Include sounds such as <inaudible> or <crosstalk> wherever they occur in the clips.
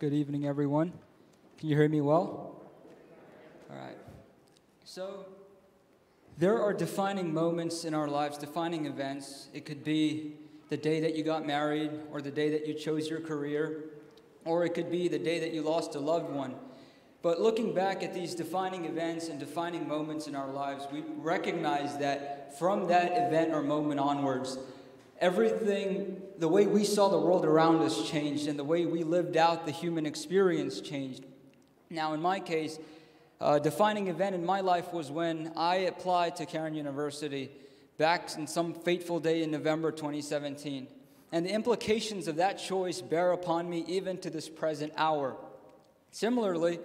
Good evening, everyone. Can you hear me well? All right. So, there are defining moments in our lives, defining events. It could be the day that you got married, or the day that you chose your career, or it could be the day that you lost a loved one. But looking back at these defining events and defining moments in our lives, we recognize that from that event or moment onwards, everything, the way we saw the world around us changed, and the way we lived out the human experience changed. Now, in my case, a defining event in my life was when I applied to Cairn University back in some fateful day in November 2017. And the implications of that choice bear upon me even to this present hour. Similarly,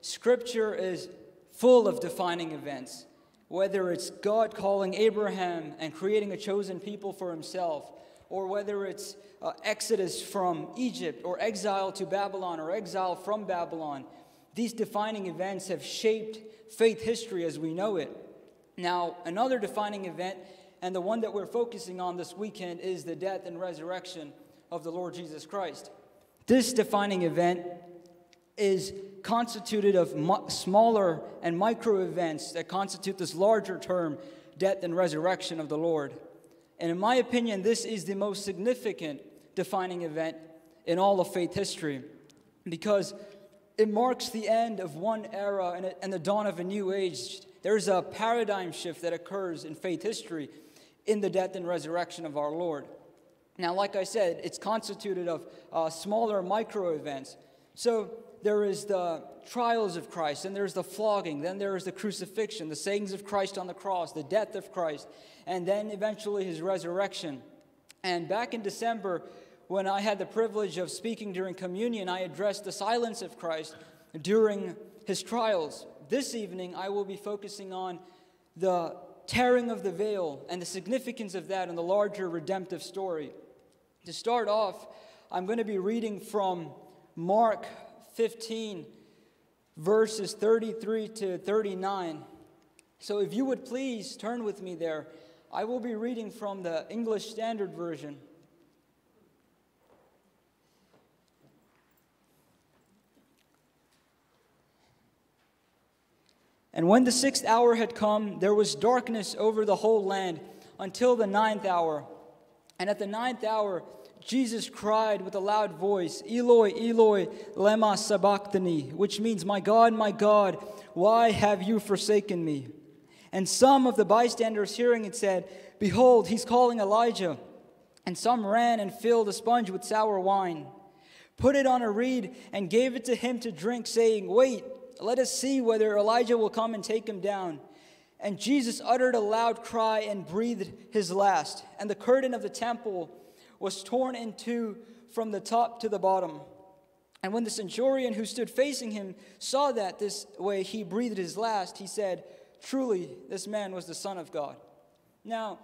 Scripture is full of defining events whether it's God calling Abraham and creating a chosen people for himself, or whether it's uh, Exodus from Egypt, or exile to Babylon, or exile from Babylon, these defining events have shaped faith history as we know it. Now, another defining event, and the one that we're focusing on this weekend, is the death and resurrection of the Lord Jesus Christ. This defining event is constituted of smaller and micro events that constitute this larger term, death and resurrection of the Lord. And in my opinion, this is the most significant defining event in all of faith history because it marks the end of one era and, and the dawn of a new age. There's a paradigm shift that occurs in faith history in the death and resurrection of our Lord. Now, like I said, it's constituted of uh, smaller micro events. So, there is the trials of Christ, and there's the flogging, then there is the crucifixion, the sayings of Christ on the cross, the death of Christ, and then eventually his resurrection. And back in December, when I had the privilege of speaking during communion, I addressed the silence of Christ during his trials. This evening, I will be focusing on the tearing of the veil and the significance of that in the larger redemptive story. To start off, I'm going to be reading from Mark 15, verses 33 to 39. So if you would please turn with me there, I will be reading from the English Standard Version. And when the sixth hour had come, there was darkness over the whole land until the ninth hour. And at the ninth hour, Jesus cried with a loud voice, Eloi, Eloi, lema sabachthani, which means, My God, my God, why have you forsaken me? And some of the bystanders hearing it said, Behold, he's calling Elijah. And some ran and filled a sponge with sour wine, put it on a reed, and gave it to him to drink, saying, Wait, let us see whether Elijah will come and take him down. And Jesus uttered a loud cry and breathed his last. And the curtain of the temple was torn in two from the top to the bottom. And when the centurion who stood facing him saw that this way he breathed his last, he said, Truly, this man was the Son of God. Now,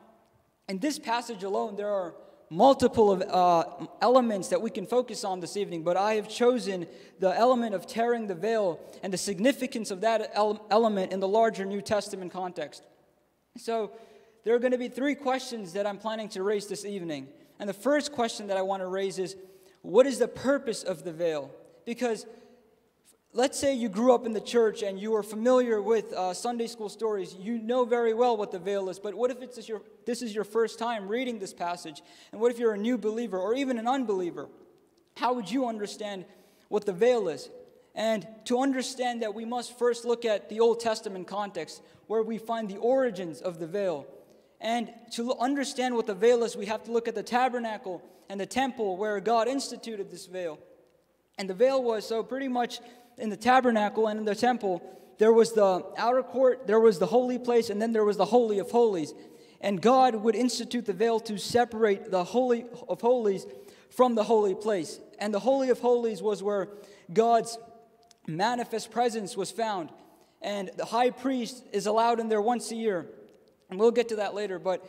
in this passage alone, there are multiple of, uh, elements that we can focus on this evening, but I have chosen the element of tearing the veil and the significance of that ele- element in the larger New Testament context. So, there are going to be three questions that I'm planning to raise this evening. And the first question that I want to raise is what is the purpose of the veil? Because let's say you grew up in the church and you are familiar with uh, Sunday school stories. You know very well what the veil is, but what if it's your, this is your first time reading this passage? And what if you're a new believer or even an unbeliever? How would you understand what the veil is? And to understand that, we must first look at the Old Testament context where we find the origins of the veil. And to understand what the veil is, we have to look at the tabernacle and the temple where God instituted this veil. And the veil was so pretty much in the tabernacle and in the temple, there was the outer court, there was the holy place, and then there was the Holy of Holies. And God would institute the veil to separate the Holy of Holies from the holy place. And the Holy of Holies was where God's manifest presence was found. And the high priest is allowed in there once a year. And we'll get to that later. But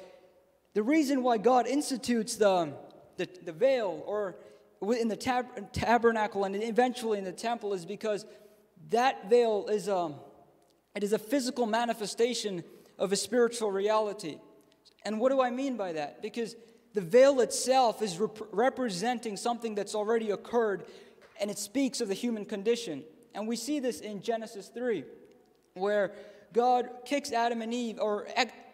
the reason why God institutes the, the, the veil or in the tab- tabernacle and eventually in the temple is because that veil is a, um, it is a physical manifestation of a spiritual reality. And what do I mean by that? Because the veil itself is rep- representing something that's already occurred and it speaks of the human condition. And we see this in Genesis 3, where God kicks Adam and Eve or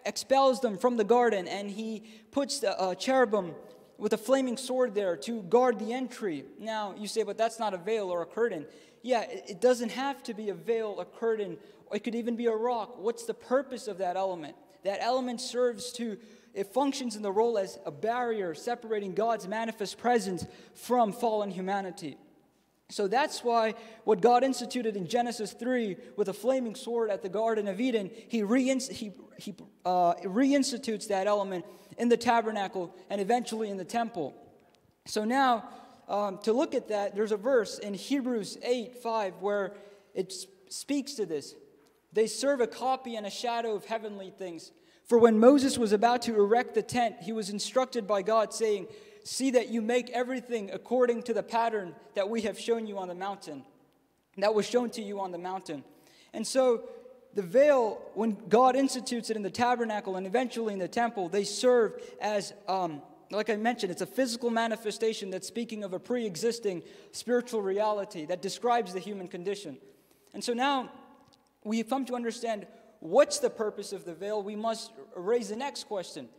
expels them from the garden, and he puts the cherubim with a flaming sword there to guard the entry. Now, you say, but that's not a veil or a curtain. Yeah, it doesn't have to be a veil, a curtain, it could even be a rock. What's the purpose of that element? That element serves to, it functions in the role as a barrier separating God's manifest presence from fallen humanity. So that's why what God instituted in Genesis 3 with a flaming sword at the Garden of Eden, he, reinst- he, he uh, reinstitutes that element in the tabernacle and eventually in the temple. So now, um, to look at that, there's a verse in Hebrews 8 5 where it speaks to this. They serve a copy and a shadow of heavenly things. For when Moses was about to erect the tent, he was instructed by God, saying, See that you make everything according to the pattern that we have shown you on the mountain, that was shown to you on the mountain. And so, the veil, when God institutes it in the tabernacle and eventually in the temple, they serve as, um, like I mentioned, it's a physical manifestation that's speaking of a pre existing spiritual reality that describes the human condition. And so now we come to understand what's the purpose of the veil. We must raise the next question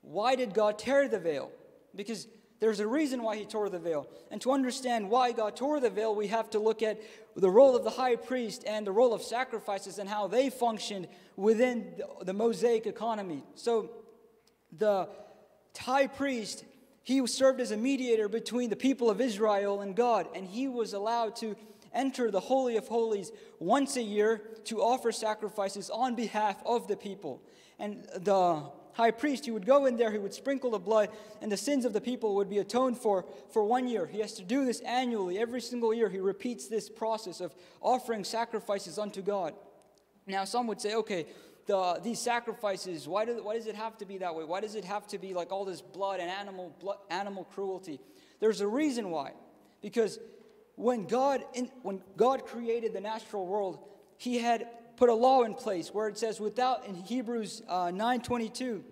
Why did God tear the veil? Because there's a reason why he tore the veil. And to understand why God tore the veil, we have to look at the role of the high priest and the role of sacrifices and how they functioned within the, Mosaic economy. So, the high priest, he served as a mediator between the people of Israel and God, and he was allowed to enter the Holy of Holies once a year to offer sacrifices on behalf of the people. And the high priest, he would go in there, he would sprinkle the blood, and the sins of the people would be atoned for for one year. He has to do this annually. Every single year, he repeats this process of offering sacrifices unto God. Now, some would say, okay, the, these sacrifices, why, do, why does it have to be that way? Why does it have to be like all this blood and animal, blood, animal cruelty? There's a reason why. Because when God, in, when God created the natural world, he had put a law in place where it says without in hebrews uh, 9.22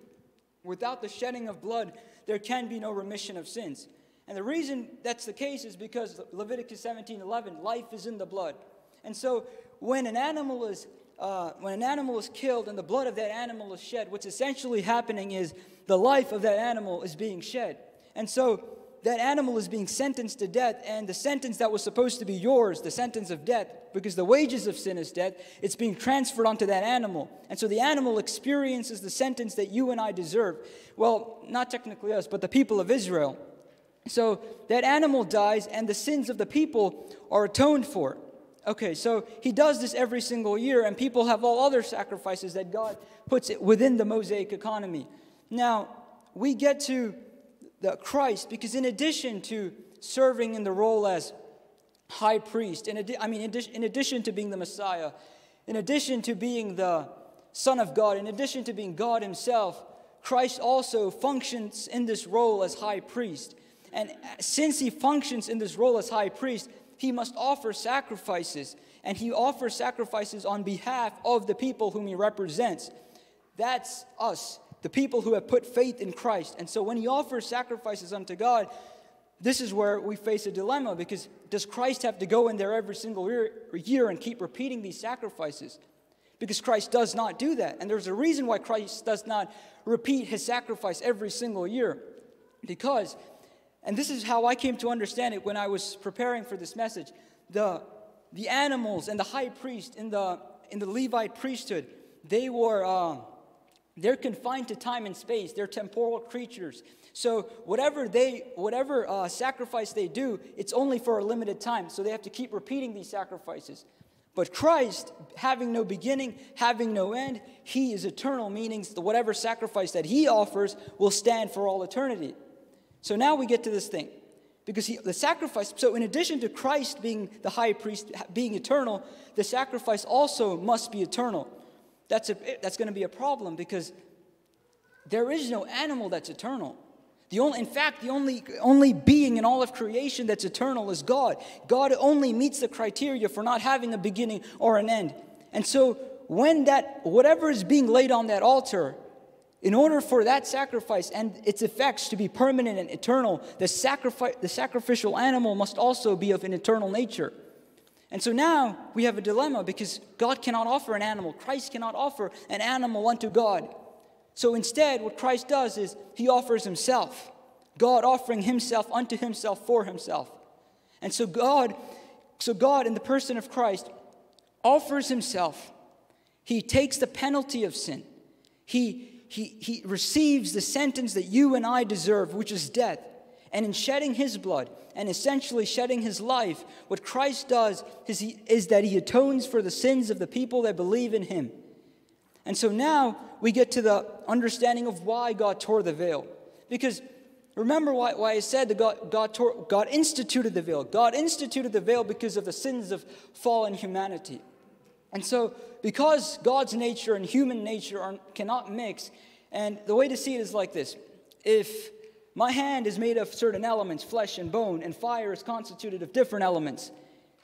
without the shedding of blood there can be no remission of sins. And the reason that's the case is because leviticus 17.11 life is in the blood. And so when an animal is uh, when an animal is killed and the blood of that animal is shed what's essentially happening is the life of that animal is being shed. And so that animal is being sentenced to death, and the sentence that was supposed to be yours, the sentence of death, because the wages of sin is death, it's being transferred onto that animal. And so the animal experiences the sentence that you and I deserve. Well, not technically us, but the people of Israel. So that animal dies, and the sins of the people are atoned for. Okay, so he does this every single year, and people have all other sacrifices that God puts within the Mosaic economy. Now, we get to the Christ because in addition to serving in the role as high priest, in adi- I mean, in, adi- in addition to being the Messiah, in addition to being the Son of God, in addition to being God Himself, Christ also functions in this role as high priest. And since He functions in this role as high priest, He must offer sacrifices. And He offers sacrifices on behalf of the people whom He represents. That's us the people who have put faith in Christ. And so when he offers sacrifices unto God, this is where we face a dilemma because does Christ have to go in there every single year, and keep repeating these sacrifices? Because Christ does not do that. And there's a reason why Christ does not repeat his sacrifice every single year. Because, and this is how I came to understand it when I was preparing for this message, the, the animals and the high priest in the, in the Levite priesthood, they were. Uh, they're confined to time and space. They're temporal creatures. So whatever they, whatever uh, sacrifice they do, it's only for a limited time. So they have to keep repeating these sacrifices. But Christ, having no beginning, having no end, He is eternal, meaning whatever sacrifice that He offers will stand for all eternity. So now we get to this thing. Because he, the sacrifice, so in addition to Christ being the high priest, being eternal, the sacrifice also must be eternal that's, a, that's going to be a problem because there is no animal that's eternal. The only, in fact, the only, only being in all of creation that's eternal is God. God only meets the criteria for not having a beginning or an end. And so, when that, whatever is being laid on that altar in order for that sacrifice and its effects to be permanent and eternal, the, sacrifice, the sacrificial animal must also be of an eternal nature. And so now we have a dilemma because God cannot offer an animal. Christ cannot offer an animal unto God. So instead, what Christ does is he offers himself. God offering himself unto himself for himself. And so God, so God in the person of Christ offers himself. He takes the penalty of sin. He, he, he receives the sentence that you and I deserve, which is death. And in shedding his blood and essentially shedding his life, what Christ does is, he, is that he atones for the sins of the people that believe in him. And so now we get to the understanding of why God tore the veil. Because remember why, why I said that God, God, tore, God instituted the veil. God instituted the veil because of the sins of fallen humanity. And so, because God's nature and human nature are, cannot mix, and the way to see it is like this if my hand is made of certain elements, flesh and bone, and fire is constituted of different elements.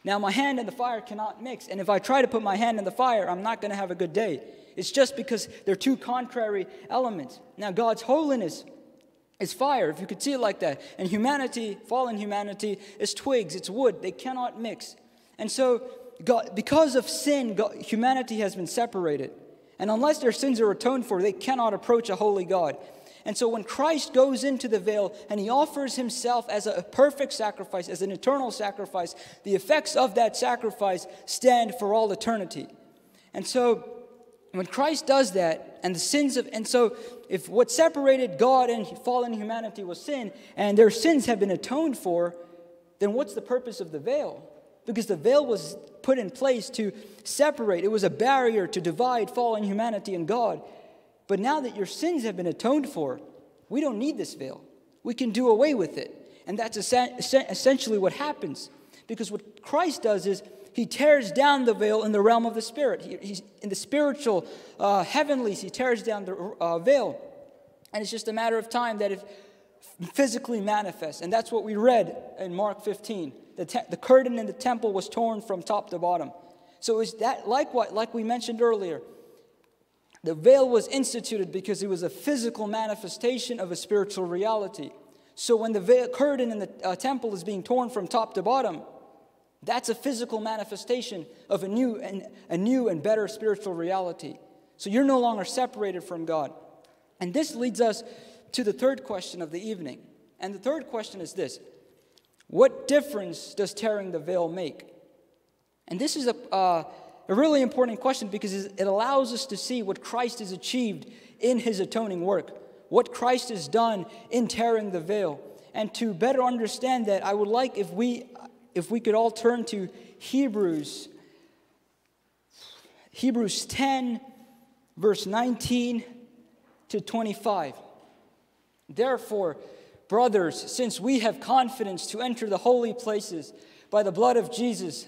Now, my hand and the fire cannot mix, and if I try to put my hand in the fire, I'm not going to have a good day. It's just because they're two contrary elements. Now, God's holiness is fire, if you could see it like that. And humanity, fallen humanity, is twigs, it's wood. They cannot mix. And so, God, because of sin, God, humanity has been separated. And unless their sins are atoned for, they cannot approach a holy God. And so when Christ goes into the veil and he offers himself as a perfect sacrifice, as an eternal sacrifice, the effects of that sacrifice stand for all eternity. And so when Christ does that, and the sins of, and so if what separated God and fallen humanity was sin, and their sins have been atoned for, then what's the purpose of the veil? Because the veil was put in place to separate, it was a barrier to divide fallen humanity and God. But now that your sins have been atoned for, we don't need this veil. We can do away with it. And that's essentially what happens. Because what Christ does is he tears down the veil in the realm of the spirit. He, he's in the spiritual uh, heavenlies, he tears down the uh, veil. And it's just a matter of time that it physically manifests. And that's what we read in Mark 15. The, te- the curtain in the temple was torn from top to bottom. So is that like what, like we mentioned earlier, the veil was instituted because it was a physical manifestation of a spiritual reality. So when the veil, curtain in the uh, temple is being torn from top to bottom, that's a physical manifestation of a new and a new and better spiritual reality. So you're no longer separated from God. And this leads us to the third question of the evening. And the third question is this What difference does tearing the veil make? And this is a, uh, a really important question because it allows us to see what Christ has achieved in his atoning work, what Christ has done in tearing the veil. And to better understand that, I would like if we if we could all turn to Hebrews Hebrews 10 verse 19 to 25. Therefore, brothers, since we have confidence to enter the holy places by the blood of Jesus,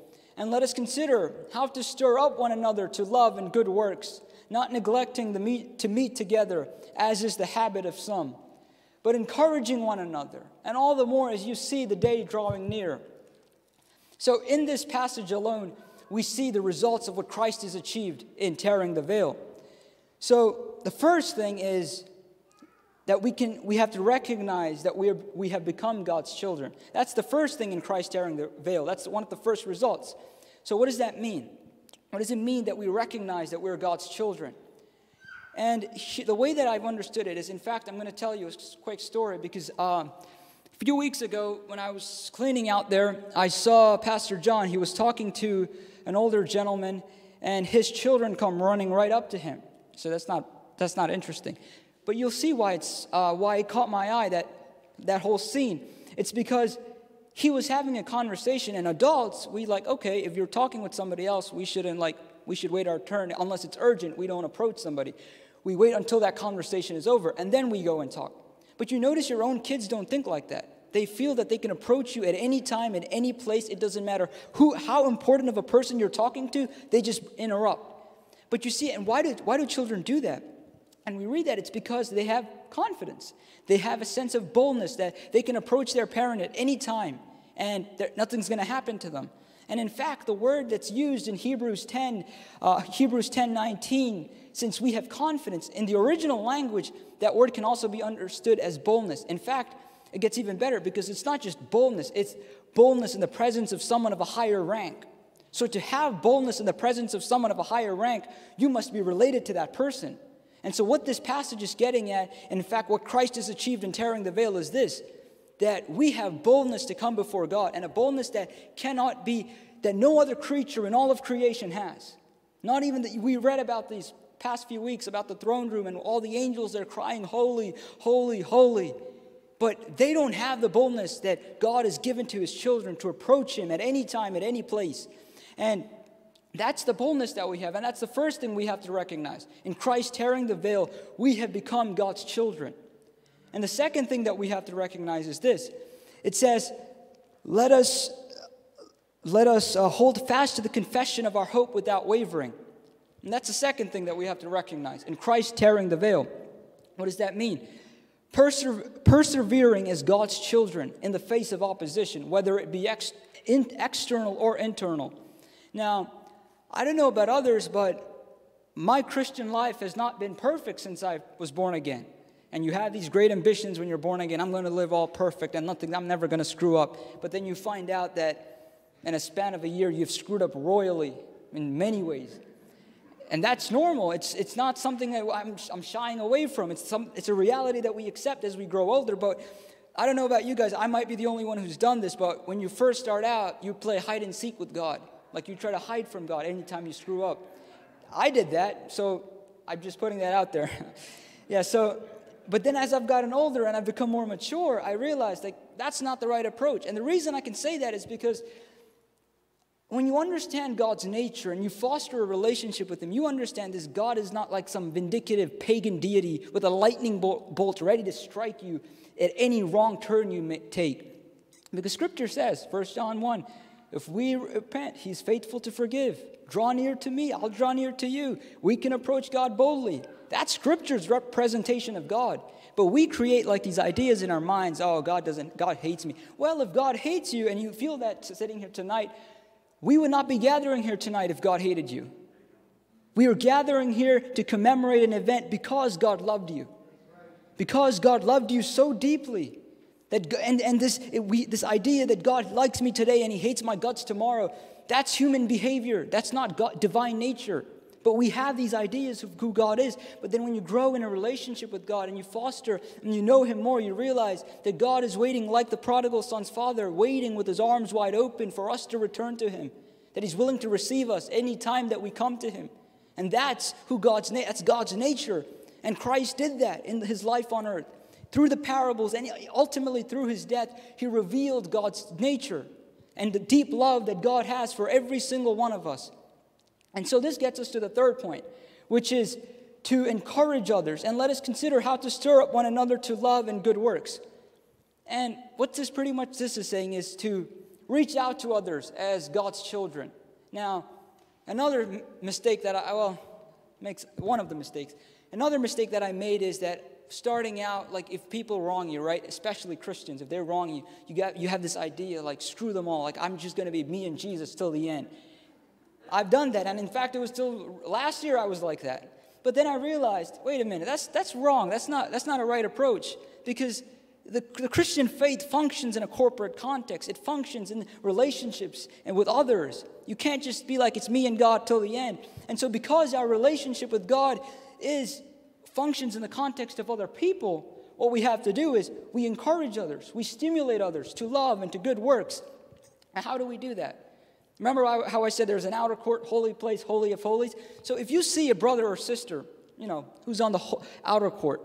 And let us consider how to stir up one another to love and good works, not neglecting meet, to meet together, as is the habit of some, but encouraging one another, and all the more as you see the day drawing near. So, in this passage alone, we see the results of what Christ has achieved in tearing the veil. So, the first thing is that we can we have to recognize that we, are, we have become God's children. That's the first thing in Christ tearing the veil. That's one of the first results. So, what does that mean? What does it mean that we recognize that we're God's children? And he, the way that I've understood it is, in fact, I'm going to tell you a quick story because uh, a few weeks ago, when I was cleaning out there, I saw Pastor John. He was talking to an older gentleman, and his children come running right up to him. So that's not that's not interesting. But you'll see why it's uh, why it caught my eye that that whole scene. It's because he was having a conversation and adults we like okay if you're talking with somebody else we shouldn't like we should wait our turn unless it's urgent we don't approach somebody we wait until that conversation is over and then we go and talk but you notice your own kids don't think like that They feel that they can approach you at any time, at any place. It doesn't matter who, how important of a person you're talking to, they just interrupt. But you see, and why do, why do children do that? And we read that it's because they have confidence. They have a sense of boldness that they can approach their parent at any time and nothing's going to happen to them. And in fact, the word that's used in Hebrews 10, uh, Hebrews 10 19, since we have confidence in the original language, that word can also be understood as boldness. In fact, it gets even better because it's not just boldness, it's boldness in the presence of someone of a higher rank. So, to have boldness in the presence of someone of a higher rank, you must be related to that person. And so, what this passage is getting at, and in fact, what Christ has achieved in tearing the veil, is this that we have boldness to come before God, and a boldness that cannot be, that no other creature in all of creation has. Not even that we read about these past few weeks about the throne room and all the angels that are crying, Holy, holy, holy. But they don't have the boldness that God has given to his children to approach him at any time, at any place. And that's the boldness that we have. And that's the first thing we have to recognize. In Christ tearing the veil, we have become God's children. And the second thing that we have to recognize is this it says, Let us, let us uh, hold fast to the confession of our hope without wavering. And that's the second thing that we have to recognize. In Christ tearing the veil, what does that mean? Perse- persevering as God's children in the face of opposition, whether it be ex- in- external or internal. Now, I don't know about others, but my Christian life has not been perfect since I was born again. And you have these great ambitions when you're born again. I'm going to live all perfect and nothing, I'm never going to screw up. But then you find out that in a span of a year, you've screwed up royally in many ways. And that's normal. It's, it's not something that I'm, I'm shying away from. It's, some, it's a reality that we accept as we grow older. But I don't know about you guys. I might be the only one who's done this. But when you first start out, you play hide and seek with God. Like you try to hide from God anytime you screw up. I did that, so I'm just putting that out there. <laughs> yeah, so, but then as I've gotten older and I've become more mature, I realized like that's not the right approach. And the reason I can say that is because when you understand God's nature and you foster a relationship with Him, you understand this God is not like some vindictive pagan deity with a lightning bolt ready to strike you at any wrong turn you take. Because Scripture says, 1 John 1, if we repent, He's faithful to forgive. Draw near to me, I'll draw near to you. We can approach God boldly. That's Scripture's representation of God. But we create like these ideas in our minds oh, God doesn't, God hates me. Well, if God hates you and you feel that sitting here tonight, we would not be gathering here tonight if God hated you. We are gathering here to commemorate an event because God loved you. Because God loved you so deeply that, and, and this, it, we, this idea that God likes me today and he hates my guts tomorrow, that's human behavior. That's not God, divine nature. But we have these ideas of who God is. But then when you grow in a relationship with God and you foster and you know Him more, you realize that God is waiting like the prodigal son's father, waiting with his arms wide open for us to return to Him. That He's willing to receive us any time that we come to Him. And that's who God's that's God's nature. And Christ did that in His life on earth. Through the parables and ultimately through his death, he revealed God's nature and the deep love that God has for every single one of us. And so this gets us to the third point, which is to encourage others and let us consider how to stir up one another to love and good works. And what this pretty much this is saying is to reach out to others as God's children. Now, another mistake that I well makes one of the mistakes. Another mistake that I made is that starting out, like if people wrong you, right? Especially Christians, if they're wrong you, you, got, you have this idea, like screw them all, like I'm just going to be me and Jesus till the end. I've done that, and in fact, it was till last year I was like that. But then I realized, wait a minute, that's, that's wrong. That's not, that's not a right approach because the, the Christian faith functions in a corporate context. It functions in relationships and with others. You can't just be like it's me and God till the end. And so, because our relationship with God is functions in the context of other people, what we have to do is we encourage others, we stimulate others to love and to good works. And how do we do that? Remember how I said there's an outer court, holy place, holy of holies? So if you see a brother or sister, you know, who's on the outer court,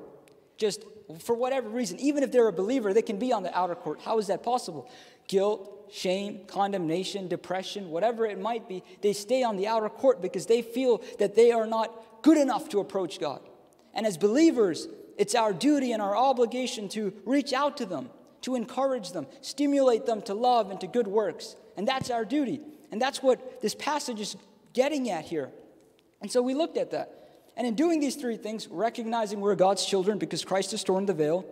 just for whatever reason, even if they're a believer, they can be on the outer court. How is that possible? Guilt, shame, condemnation, depression, whatever it might be, they stay on the outer court because they feel that they are not good enough to approach God. And as believers, it's our duty and our obligation to reach out to them, to encourage them, stimulate them to love and to good works. And that's our duty. And that's what this passage is getting at here. And so we looked at that. And in doing these three things, recognizing we're God's children because Christ has torn the veil,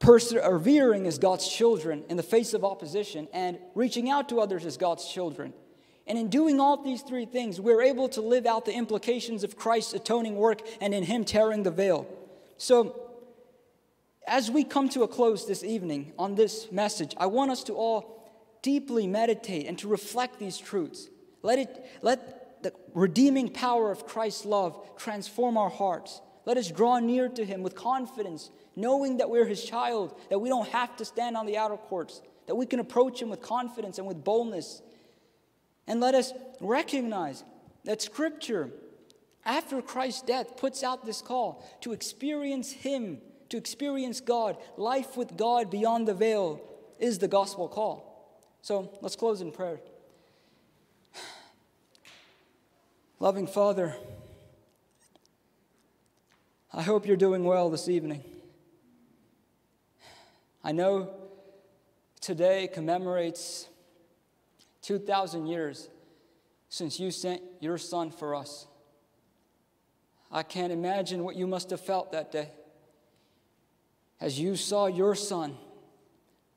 persevering as God's children in the face of opposition, and reaching out to others as God's children. And in doing all these three things, we're able to live out the implications of Christ's atoning work and in Him tearing the veil. So, as we come to a close this evening on this message, I want us to all deeply meditate and to reflect these truths. Let, it, let the redeeming power of Christ's love transform our hearts. Let us draw near to Him with confidence, knowing that we're His child, that we don't have to stand on the outer courts, that we can approach Him with confidence and with boldness and let us recognize that Scripture, after Christ's death, puts out this call to experience Him, to experience God. Life with God beyond the veil is the gospel call. So let's close in prayer. <sighs> Loving Father, I hope you're doing well this evening. I know today commemorates 2,000 years since you sent your son for us. I can't imagine what you must have felt that day as you saw your son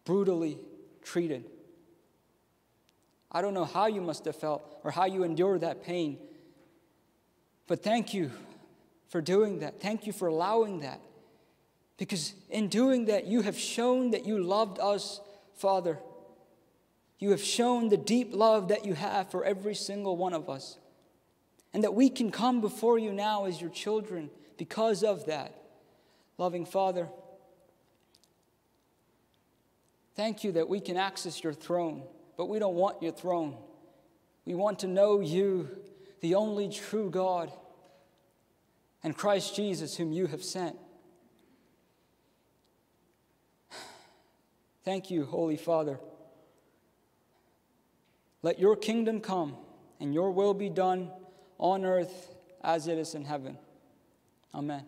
brutally treated. I don't know how you must have felt or how you endured that pain, but thank you for doing that. Thank you for allowing that. Because in doing that, you have shown that you loved us, Father. You have shown the deep love that you have for every single one of us. And that we can come before you now as your children because of that. Loving Father, thank you that we can access your throne, but we don't want your throne. We want to know you, the only true God, and Christ Jesus, whom you have sent. <sighs> Thank you, Holy Father. Let your kingdom come and your will be done on earth as it is in heaven. Amen.